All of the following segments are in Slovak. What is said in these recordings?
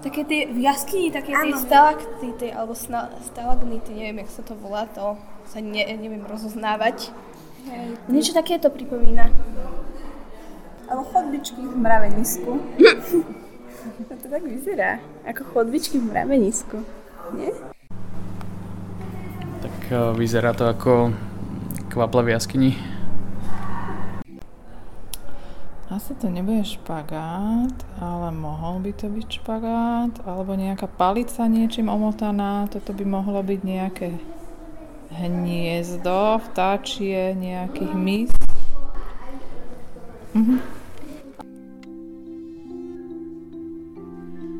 Také tie v jaskyni, také tie stalaktity, alebo sna- stalagnity, neviem, jak sa to volá, to sa ne, neviem rozoznávať. Hej, Niečo takéto pripomína. Alebo chodbičky v mravenisku. to tak vyzerá, ako chodbičky v mravenisku. Nie? Tak uh, vyzerá to ako kvapla v jaskyni. Asi to nebude špagát, ale mohol by to byť špagát, alebo nejaká palica niečím omotaná. Toto by mohlo byť nejaké hniezdo, vtáčie, nejaký hmyz. Mhm.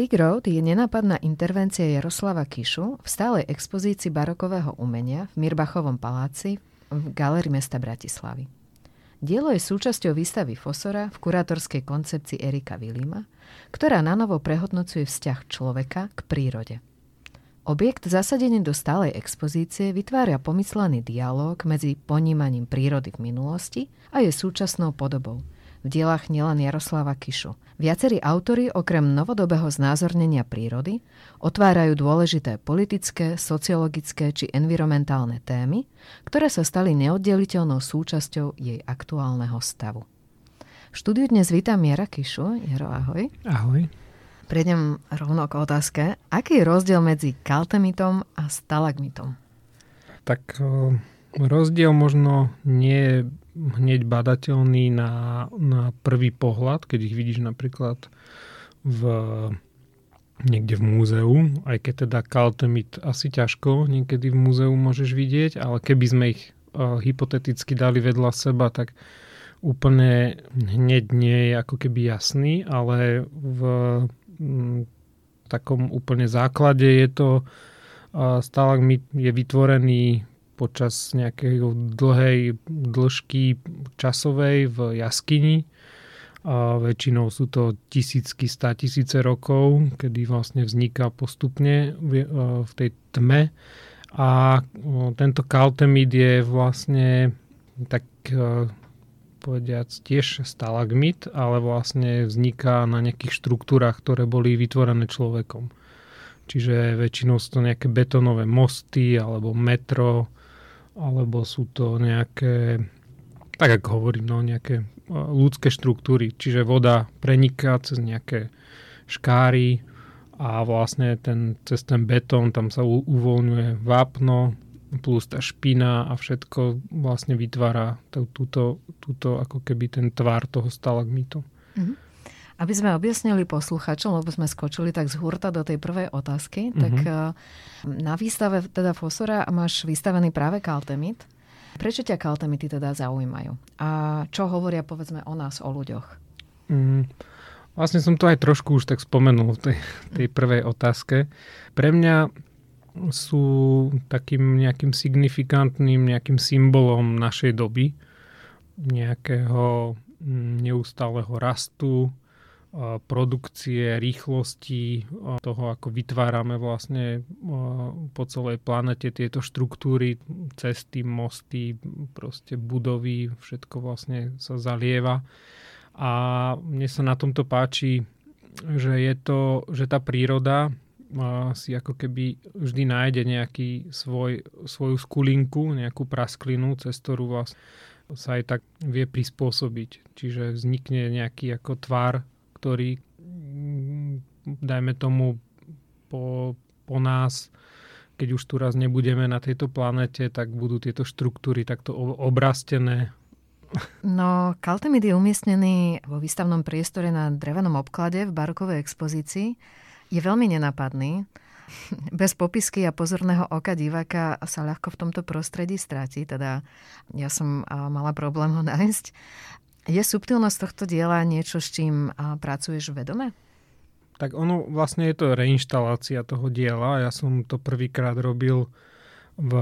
Dig Road je nenápadná intervencia Jaroslava Kišu v stálej expozícii barokového umenia v Mirbachovom paláci v Galérii mesta Bratislavy. Dielo je súčasťou výstavy Fosora v kurátorskej koncepcii Erika Vilima, ktorá nanovo prehodnocuje vzťah človeka k prírode. Objekt zasadený do stálej expozície vytvára pomyslený dialog medzi ponímaním prírody v minulosti a jej súčasnou podobou – v dielach nielen Jaroslava Kišu. Viacerí autory okrem novodobého znázornenia prírody otvárajú dôležité politické, sociologické či environmentálne témy, ktoré sa stali neoddeliteľnou súčasťou jej aktuálneho stavu. V štúdiu dnes vítam Jara Kišu. Jaro, ahoj. Ahoj. Prejdem rovno k otázke. Aký je rozdiel medzi kaltemitom a stalagmitom? Tak rozdiel možno nie je hneď badateľný na, na prvý pohľad, keď ich vidíš napríklad v, niekde v múzeu, aj keď teda kaltemit asi ťažko niekedy v múzeu môžeš vidieť, ale keby sme ich uh, hypoteticky dali vedľa seba, tak úplne hneď nie je ako keby jasný, ale v m, takom úplne základe je to uh, stalagmit je vytvorený počas nejakej dlhej dĺžky časovej v jaskyni. A väčšinou sú to tisícky, stá tisíce rokov, kedy vlastne vzniká postupne v, v tej tme. A tento kaltemid je vlastne tak povediac tiež stalagmit, ale vlastne vzniká na nejakých štruktúrach, ktoré boli vytvorené človekom. Čiže väčšinou sú to nejaké betonové mosty alebo metro, alebo sú to nejaké, tak ako hovorím, no, nejaké ľudské štruktúry, čiže voda preniká cez nejaké škáry a vlastne ten, cez ten betón tam sa uvoľňuje vápno plus tá špina a všetko vlastne vytvára túto, túto ako keby ten tvár toho stalagmitu. Mm-hmm. Aby sme objasnili posluchačom, lebo sme skočili tak z hurta do tej prvej otázky, mm-hmm. tak eh, na výstave teda Fosora máš vystavený práve kaltemit. Prečo ťa kaltemity teda zaujímajú? A čo hovoria povedzme o nás, o ľuďoch? Mm, vlastne som to aj trošku už tak spomenul v tej, tej prvej otázke. Pre mňa sú takým nejakým signifikantným nejakým symbolom našej doby, nejakého mm, neustáleho rastu, produkcie, rýchlosti, toho, ako vytvárame vlastne po celej planete tieto štruktúry, cesty, mosty, proste budovy, všetko vlastne sa zalieva. A mne sa na tomto páči, že je to, že tá príroda si ako keby vždy nájde nejaký svoj, svoju skulinku, nejakú prasklinu, cez ktorú vlastne sa aj tak vie prispôsobiť. Čiže vznikne nejaký ako tvar ktorý, mm, dajme tomu, po, po nás, keď už tu raz nebudeme na tejto planete, tak budú tieto štruktúry takto obrastené. No, Kaltemid je umiestnený vo výstavnom priestore na drevenom obklade v barokovej expozícii. Je veľmi nenápadný. Bez popisky a pozorného oka diváka sa ľahko v tomto prostredí stráti, teda ja som mala problém ho nájsť. Je subtilnosť tohto diela niečo, s čím pracuješ vedome? tak ono vlastne je to reinštalácia toho diela. Ja som to prvýkrát robil v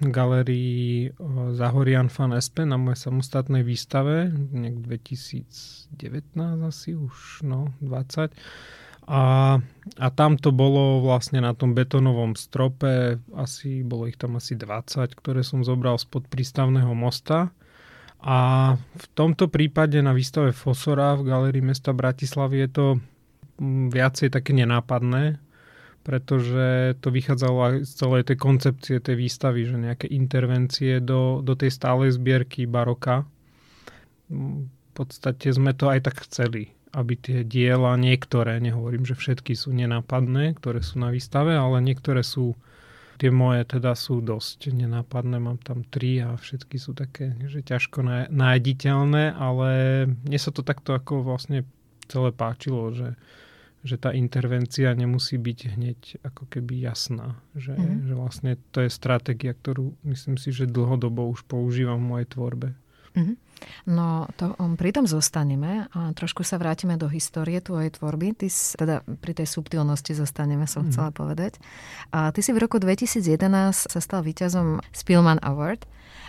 galerii Zahorian fan SP na mojej samostatnej výstave, nejak 2019 asi už, no 20. A, a tam to bolo vlastne na tom betonovom strope, asi bolo ich tam asi 20, ktoré som zobral spod prístavného mosta. A v tomto prípade na výstave Fosora v galerii mesta Bratislavy je to viacej také nenápadné, pretože to vychádzalo aj z celej tej koncepcie tej výstavy, že nejaké intervencie do, do tej stálej zbierky baroka. V podstate sme to aj tak chceli, aby tie diela, niektoré, nehovorím, že všetky sú nenápadné, ktoré sú na výstave, ale niektoré sú, tie moje teda sú dosť nenápadné, mám tam tri a všetky sú také, že ťažko nájditeľné, ale mne sa to takto ako vlastne celé páčilo, že že tá intervencia nemusí byť hneď ako keby jasná. Že, mm-hmm. že vlastne to je stratégia, ktorú myslím si, že dlhodobo už používam v mojej tvorbe. Mm-hmm. No, to, um, pri tom zostaneme a trošku sa vrátime do histórie tvojej tvorby. Ty, teda pri tej subtilnosti zostaneme, som mm-hmm. chcela povedať. A ty si v roku 2011 sa stal víťazom Spielman Award.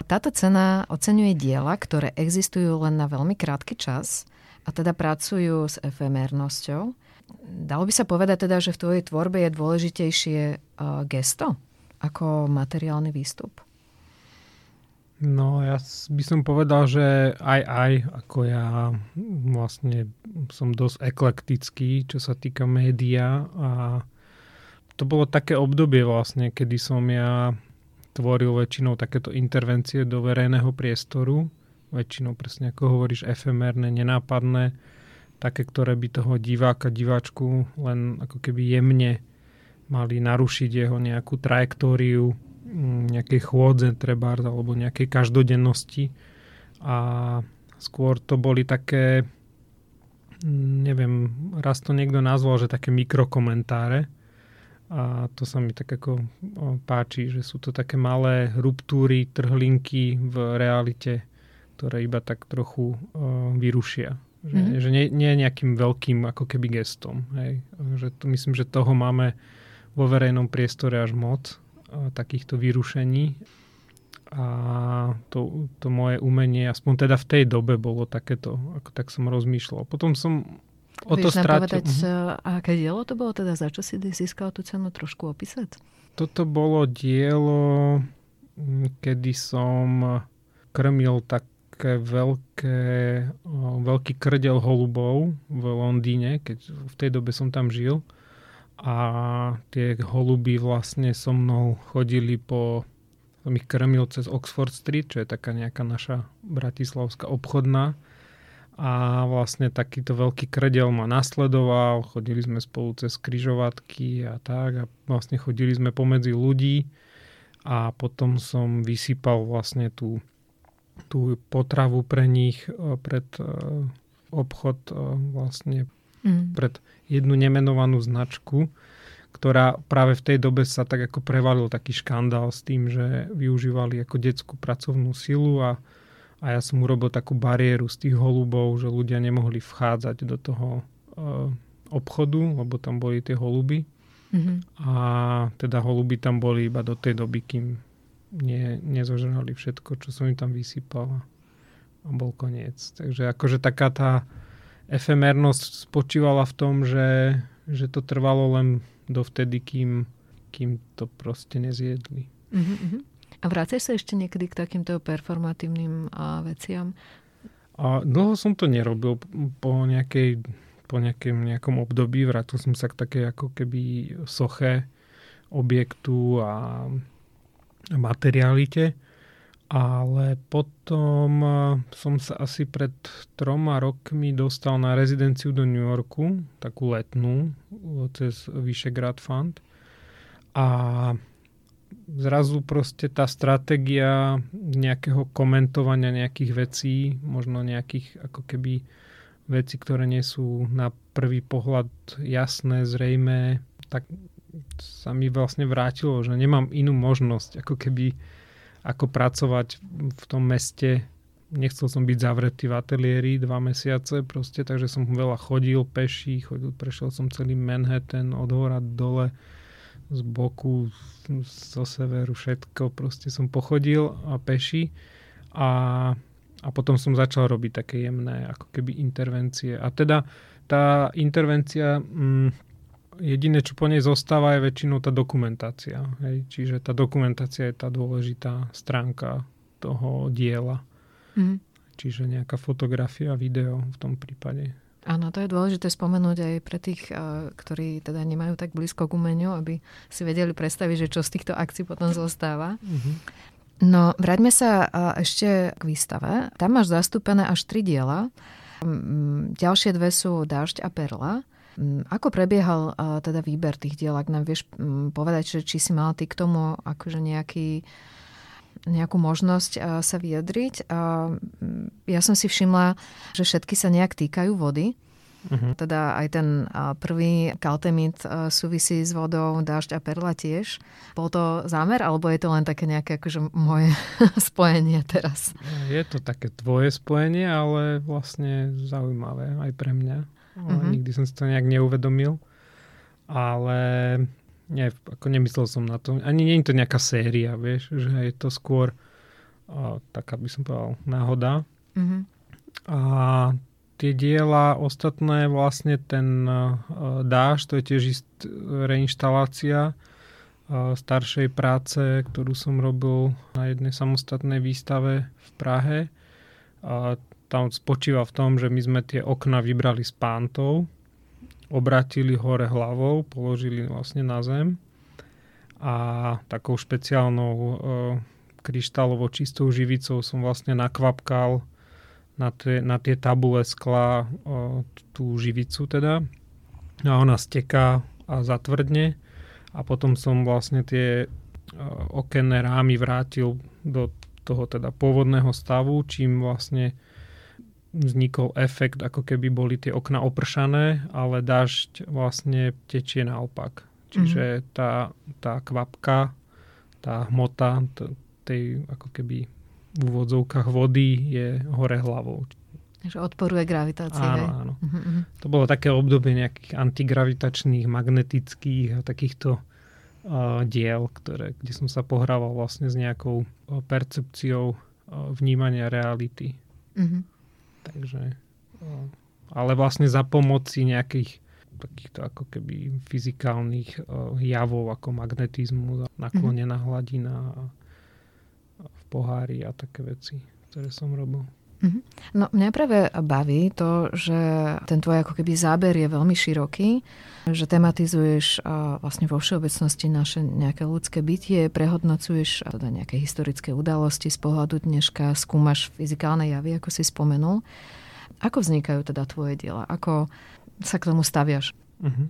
Táto cena oceňuje diela, ktoré existujú len na veľmi krátky čas a teda pracujú s efemérnosťou. Dalo by sa povedať teda, že v tvojej tvorbe je dôležitejšie uh, gesto ako materiálny výstup? No ja by som povedal, že aj aj, ako ja vlastne som dosť eklektický, čo sa týka média a to bolo také obdobie vlastne, kedy som ja tvoril väčšinou takéto intervencie do verejného priestoru, väčšinou presne ako hovoríš, efemérne, nenápadné, také, ktoré by toho diváka, diváčku len ako keby jemne mali narušiť jeho nejakú trajektóriu nejakej chôdze treba, alebo nejakej každodennosti. A skôr to boli také, mm, neviem, raz to niekto nazval, že také mikrokomentáre. A to sa mi tak ako páči, že sú to také malé ruptúry, trhlinky v realite, ktoré iba tak trochu vyrušia že, mm-hmm. že nie, nie nejakým veľkým ako keby gestom. Hej. Že to, myslím, že toho máme vo verejnom priestore až moc, takýchto vyrušení. A to, to moje umenie, aspoň teda v tej dobe bolo takéto, ako tak som rozmýšľal. Potom som o to strátil. povedať, uh-huh. aké dielo to bolo teda, za čo si získal tú cenu, trošku opísať? Toto bolo dielo, kedy som krmil tak také veľké, veľký krdel holubov v Londýne, keď v tej dobe som tam žil. A tie holuby vlastne so mnou chodili po som ich krmil cez Oxford Street, čo je taká nejaká naša bratislavská obchodná. A vlastne takýto veľký krdel ma nasledoval, chodili sme spolu cez kryžovatky a tak a vlastne chodili sme pomedzi ľudí a potom som vysypal vlastne tú tú potravu pre nich, e, pred e, obchod e, vlastne mm. pred jednu nemenovanú značku, ktorá práve v tej dobe sa tak ako prevalil taký škandál s tým, že využívali ako detskú pracovnú silu a, a ja som urobil takú bariéru z tých holubov, že ľudia nemohli vchádzať do toho uh, obchodu, lebo tam boli tie holuby. Mm-hmm. A teda holuby tam boli iba do tej doby, kým nie, nezožrali všetko, čo som im tam vysypal a bol koniec. Takže akože taká tá efemernosť spočívala v tom, že, že to trvalo len dovtedy, kým, kým to proste nezjedli. Uh-huh, A vrácaš sa ešte niekedy k takýmto performatívnym a, veciam? A dlho som to nerobil po nejakej po nejakém, nejakom období. Vrátil som sa k takej ako keby soche objektu a materialite. Ale potom eh, som sa asi pred troma rokmi dostal na rezidenciu do New Yorku, takú letnú, cez Vyšegrad Fund. A zrazu proste tá stratégia nejakého komentovania nejakých vecí, možno nejakých ako keby veci, ktoré nie sú na prvý pohľad jasné, zrejmé, tak sa mi vlastne vrátilo, že nemám inú možnosť ako keby ako pracovať v tom meste nechcel som byť zavretý v ateliéri dva mesiace proste, takže som veľa chodil peší, chodil, prešiel som celý Manhattan od hora dole, z boku, zo severu, všetko proste som pochodil a peší a, a potom som začal robiť také jemné ako keby intervencie. A teda tá intervencia, mm, jediné, čo po nej zostáva, je väčšinou tá dokumentácia. Hej? Čiže tá dokumentácia je tá dôležitá stránka toho diela. Mm. Čiže nejaká fotografia, video v tom prípade. Áno, to je dôležité spomenúť aj pre tých, ktorí teda nemajú tak blízko k umeniu, aby si vedeli predstaviť, že čo z týchto akcií potom zostáva. Mm-hmm. No, vráťme sa ešte k výstave. Tam máš zastúpené až tri diela. Ďalšie dve sú Dážď a Perla. Ako prebiehal teda výber tých diel, ak nám vieš povedať, že či si mal ty k tomu akože nejaký nejakú možnosť sa vyjadriť. Ja som si všimla, že všetky sa nejak týkajú vody. Uh-huh. Teda aj ten prvý kaltemit súvisí s vodou, dážď a perla tiež. Bol to zámer, alebo je to len také nejaké akože moje spojenie teraz? Je to také tvoje spojenie, ale vlastne zaujímavé aj pre mňa. Uh-huh. Nikdy som si to nejak neuvedomil. Ale nie, ako nemyslel som na to. Ani nie je to nejaká séria, vieš, že je to skôr uh, taká by som povedal náhoda. Mm-hmm. A tie diela ostatné, vlastne ten uh, dáž, to je tiež ist, reinštalácia uh, staršej práce, ktorú som robil na jednej samostatnej výstave v Prahe. A tam spočíva v tom, že my sme tie okna vybrali z pántov, obratili hore hlavou, položili vlastne na zem a takou špeciálnou e, kryštálovo čistou živicou som vlastne nakvapkal na tie, na tie tabule skla e, tú živicu teda. A ona steká a zatvrdne. A potom som vlastne tie e, okenné rámy vrátil do toho teda pôvodného stavu, čím vlastne vznikol efekt, ako keby boli tie okna opršané, ale dažď vlastne tečie naopak. Čiže mm-hmm. tá, tá kvapka, tá hmota t- tej ako keby v úvodzovkách vody je hore hlavou. Že odporuje gravitácii. Áno, áno. Mm-hmm. To bolo také obdobie nejakých antigravitačných, magnetických a takýchto uh, diel, ktoré, kde som sa pohrával vlastne s nejakou uh, percepciou uh, vnímania reality. Mm-hmm. Takže, ale vlastne za pomoci nejakých takýchto ako keby fyzikálnych javov ako magnetizmu, naklonená mhm. hladina v pohári a také veci, ktoré som robil. Mhm. No mňa práve baví to, že ten tvoj ako keby záber je veľmi široký, že tematizuješ vlastne vo všeobecnosti naše nejaké ľudské bytie, prehodnocuješ teda nejaké historické udalosti z pohľadu dneška, skúmaš fyzikálne javy, ako si spomenul. Ako vznikajú teda tvoje diela? Ako sa k tomu staviaš? Uh-huh.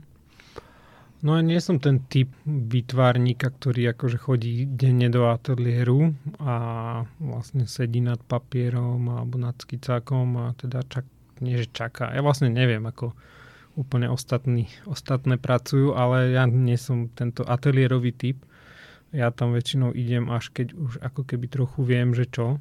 No ja nie som ten typ vytvárnika, ktorý akože chodí denne do ateliéru a vlastne sedí nad papierom alebo nad skicákom a teda čak, nie že čaká. Ja vlastne neviem, ako úplne ostatní, ostatné pracujú, ale ja nie som tento ateliérový typ. Ja tam väčšinou idem až keď už ako keby trochu viem, že čo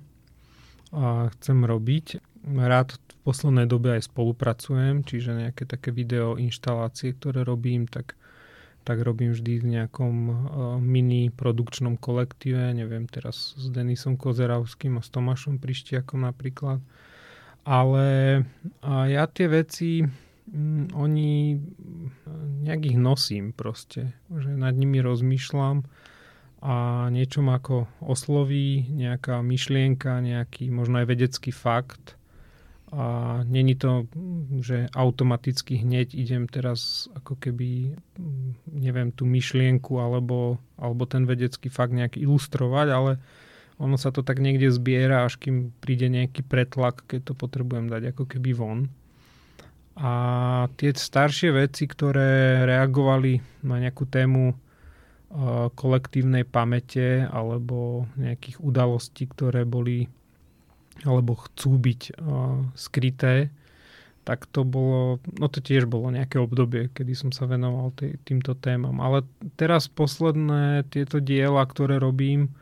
a chcem robiť. Rád v poslednej dobe aj spolupracujem, čiže nejaké také video inštalácie, ktoré robím, tak tak robím vždy v nejakom uh, mini produkčnom kolektíve, neviem teraz s Denisom Kozeravským a s Tomášom Prištiakom napríklad. Ale uh, ja tie veci, um, oni nejak ich nosím proste, že nad nimi rozmýšľam a niečo ma ako osloví, nejaká myšlienka, nejaký možno aj vedecký fakt a není to, že automaticky hneď idem teraz ako keby, neviem, tú myšlienku alebo, alebo ten vedecký fakt nejak ilustrovať, ale ono sa to tak niekde zbiera, až kým príde nejaký pretlak, keď to potrebujem dať ako keby von. A tie staršie veci, ktoré reagovali na nejakú tému kolektívnej pamäte alebo nejakých udalostí, ktoré boli alebo chcú byť uh, skryté, tak to bolo, no to tiež bolo nejaké obdobie, kedy som sa venoval tý, týmto témam. Ale teraz posledné tieto diela, ktoré robím,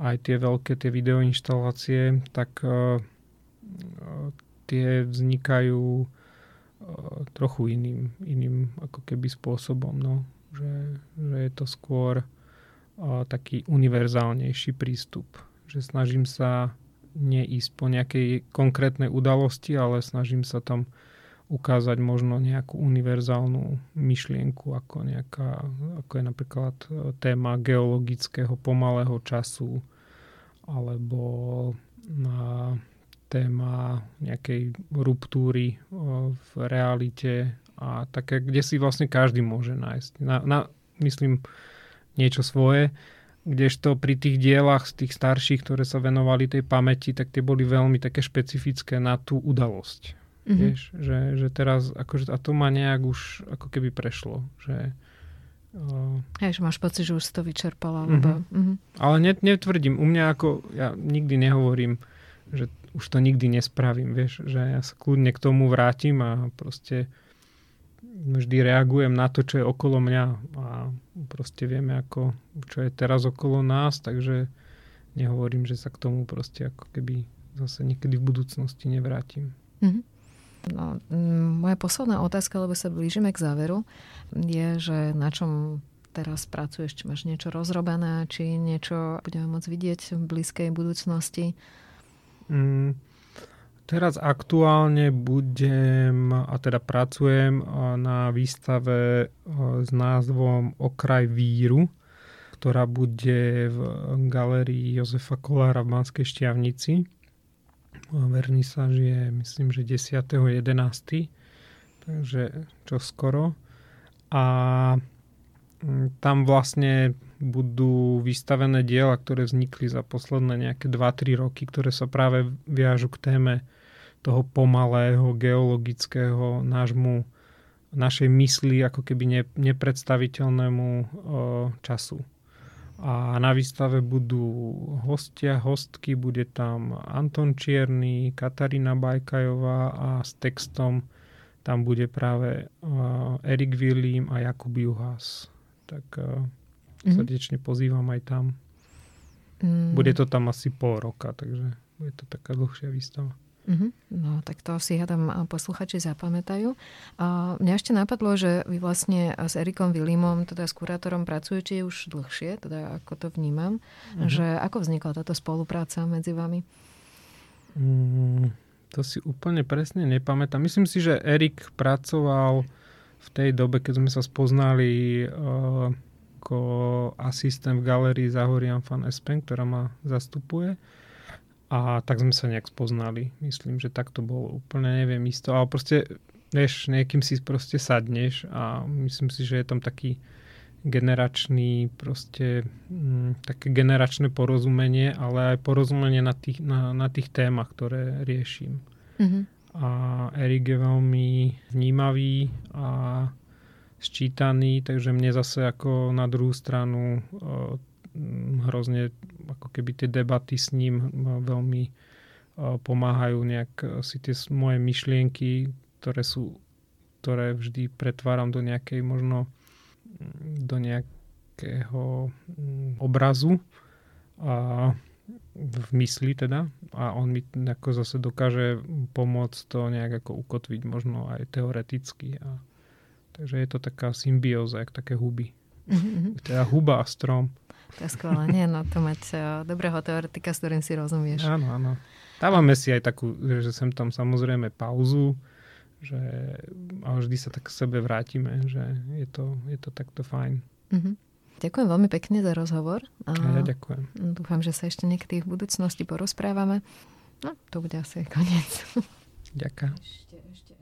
aj tie veľké tie videoinštalácie, tak uh, tie vznikajú trochu iným, iným ako keby spôsobom. No. Že, že je to skôr taký univerzálnejší prístup. Že snažím sa neísť po nejakej konkrétnej udalosti, ale snažím sa tam ukázať možno nejakú univerzálnu myšlienku, ako, nejaká, ako je napríklad e, téma geologického pomalého času, alebo na téma nejakej ruptúry e, v realite a také, kde si vlastne každý môže nájsť. Na, na, myslím, niečo svoje, kdežto pri tých dielach z tých starších, ktoré sa venovali tej pamäti, tak tie boli veľmi také špecifické na tú udalosť. Mm-hmm. Vieš, že, že teraz, akože, a to ma nejak už ako keby prešlo, že Uh, Hej, že máš pocit, že už si to vyčerpala. Lebo, uh-huh. Uh-huh. Ale net, netvrdím, u mňa ako, ja nikdy nehovorím, že už to nikdy nespravím, vieš, že ja sa kľudne k tomu vrátim a proste vždy reagujem na to, čo je okolo mňa a proste vieme, ako, čo je teraz okolo nás, takže nehovorím, že sa k tomu proste ako keby zase niekedy v budúcnosti nevrátim. Mm-hmm. No, moja posledná otázka, lebo sa blížime k záveru, je, že na čom teraz pracuješ, či máš niečo rozrobené, či niečo budeme môcť vidieť v blízkej budúcnosti? Mm, teraz aktuálne budem, a teda pracujem na výstave s názvom Okraj víru, ktorá bude v galerii Jozefa Kolára v Banskej Štiavnici Vernisáž je myslím, že 10.11. Takže čo skoro. A tam vlastne budú vystavené diela, ktoré vznikli za posledné nejaké 2-3 roky, ktoré sa práve viažu k téme toho pomalého geologického nášmu, našej mysli ako keby ne, nepredstaviteľnému o, času. A na výstave budú hostia, hostky, bude tam Anton Čierny, Katarína Bajkajová a s textom tam bude práve uh, Erik Willim a Jakub Juhas. Tak uh, mm-hmm. srdečne pozývam aj tam. Mm. Bude to tam asi pol roka, takže bude to taká dlhšia výstava. Uh-huh. No, tak to si hádam posluchači zapamätajú. A mňa ešte napadlo, že vy vlastne s Erikom Vilimom, teda s kurátorom pracujete už dlhšie, teda ako to vnímam, uh-huh. že ako vznikla táto spolupráca medzi vami? Mm, to si úplne presne nepamätám. Myslím si, že Erik pracoval v tej dobe, keď sme sa spoznali uh, ako asistent v galerii Zahorian fan Espen, ktorá ma zastupuje. A tak sme sa nejak spoznali. Myslím, že tak to bolo úplne, neviem isto. Ale proste, vieš, niekým si proste sadneš a myslím si, že je tam taký generačný, proste m, mm, také generačné porozumenie, ale aj porozumenie na tých, na, na tých témach, ktoré riešim. Mm-hmm. A Erik je veľmi vnímavý a sčítaný, takže mne zase ako na druhú stranu hrozne ako keby tie debaty s ním veľmi pomáhajú nejak si tie moje myšlienky, ktoré sú, ktoré vždy pretváram do nejakej možno do nejakého obrazu a v mysli teda a on mi ako zase dokáže pomôcť to nejak ako ukotviť možno aj teoreticky a takže je to taká symbióza, jak také huby. Mm-hmm. Teda huba a strom. To je skvelé. Nie, no to mať uh, dobrého teoretika, s ktorým si rozumieš. Áno, áno. Dávame si aj takú, že sem tam samozrejme pauzu, že, ale vždy sa tak k sebe vrátime, že je to, je to takto fajn. Mm-hmm. Ďakujem veľmi pekne za rozhovor. A ja ďakujem. Dúfam, že sa ešte niekedy v budúcnosti porozprávame. No, to bude asi koniec. Ďakujem. Ešte, ešte, ešte.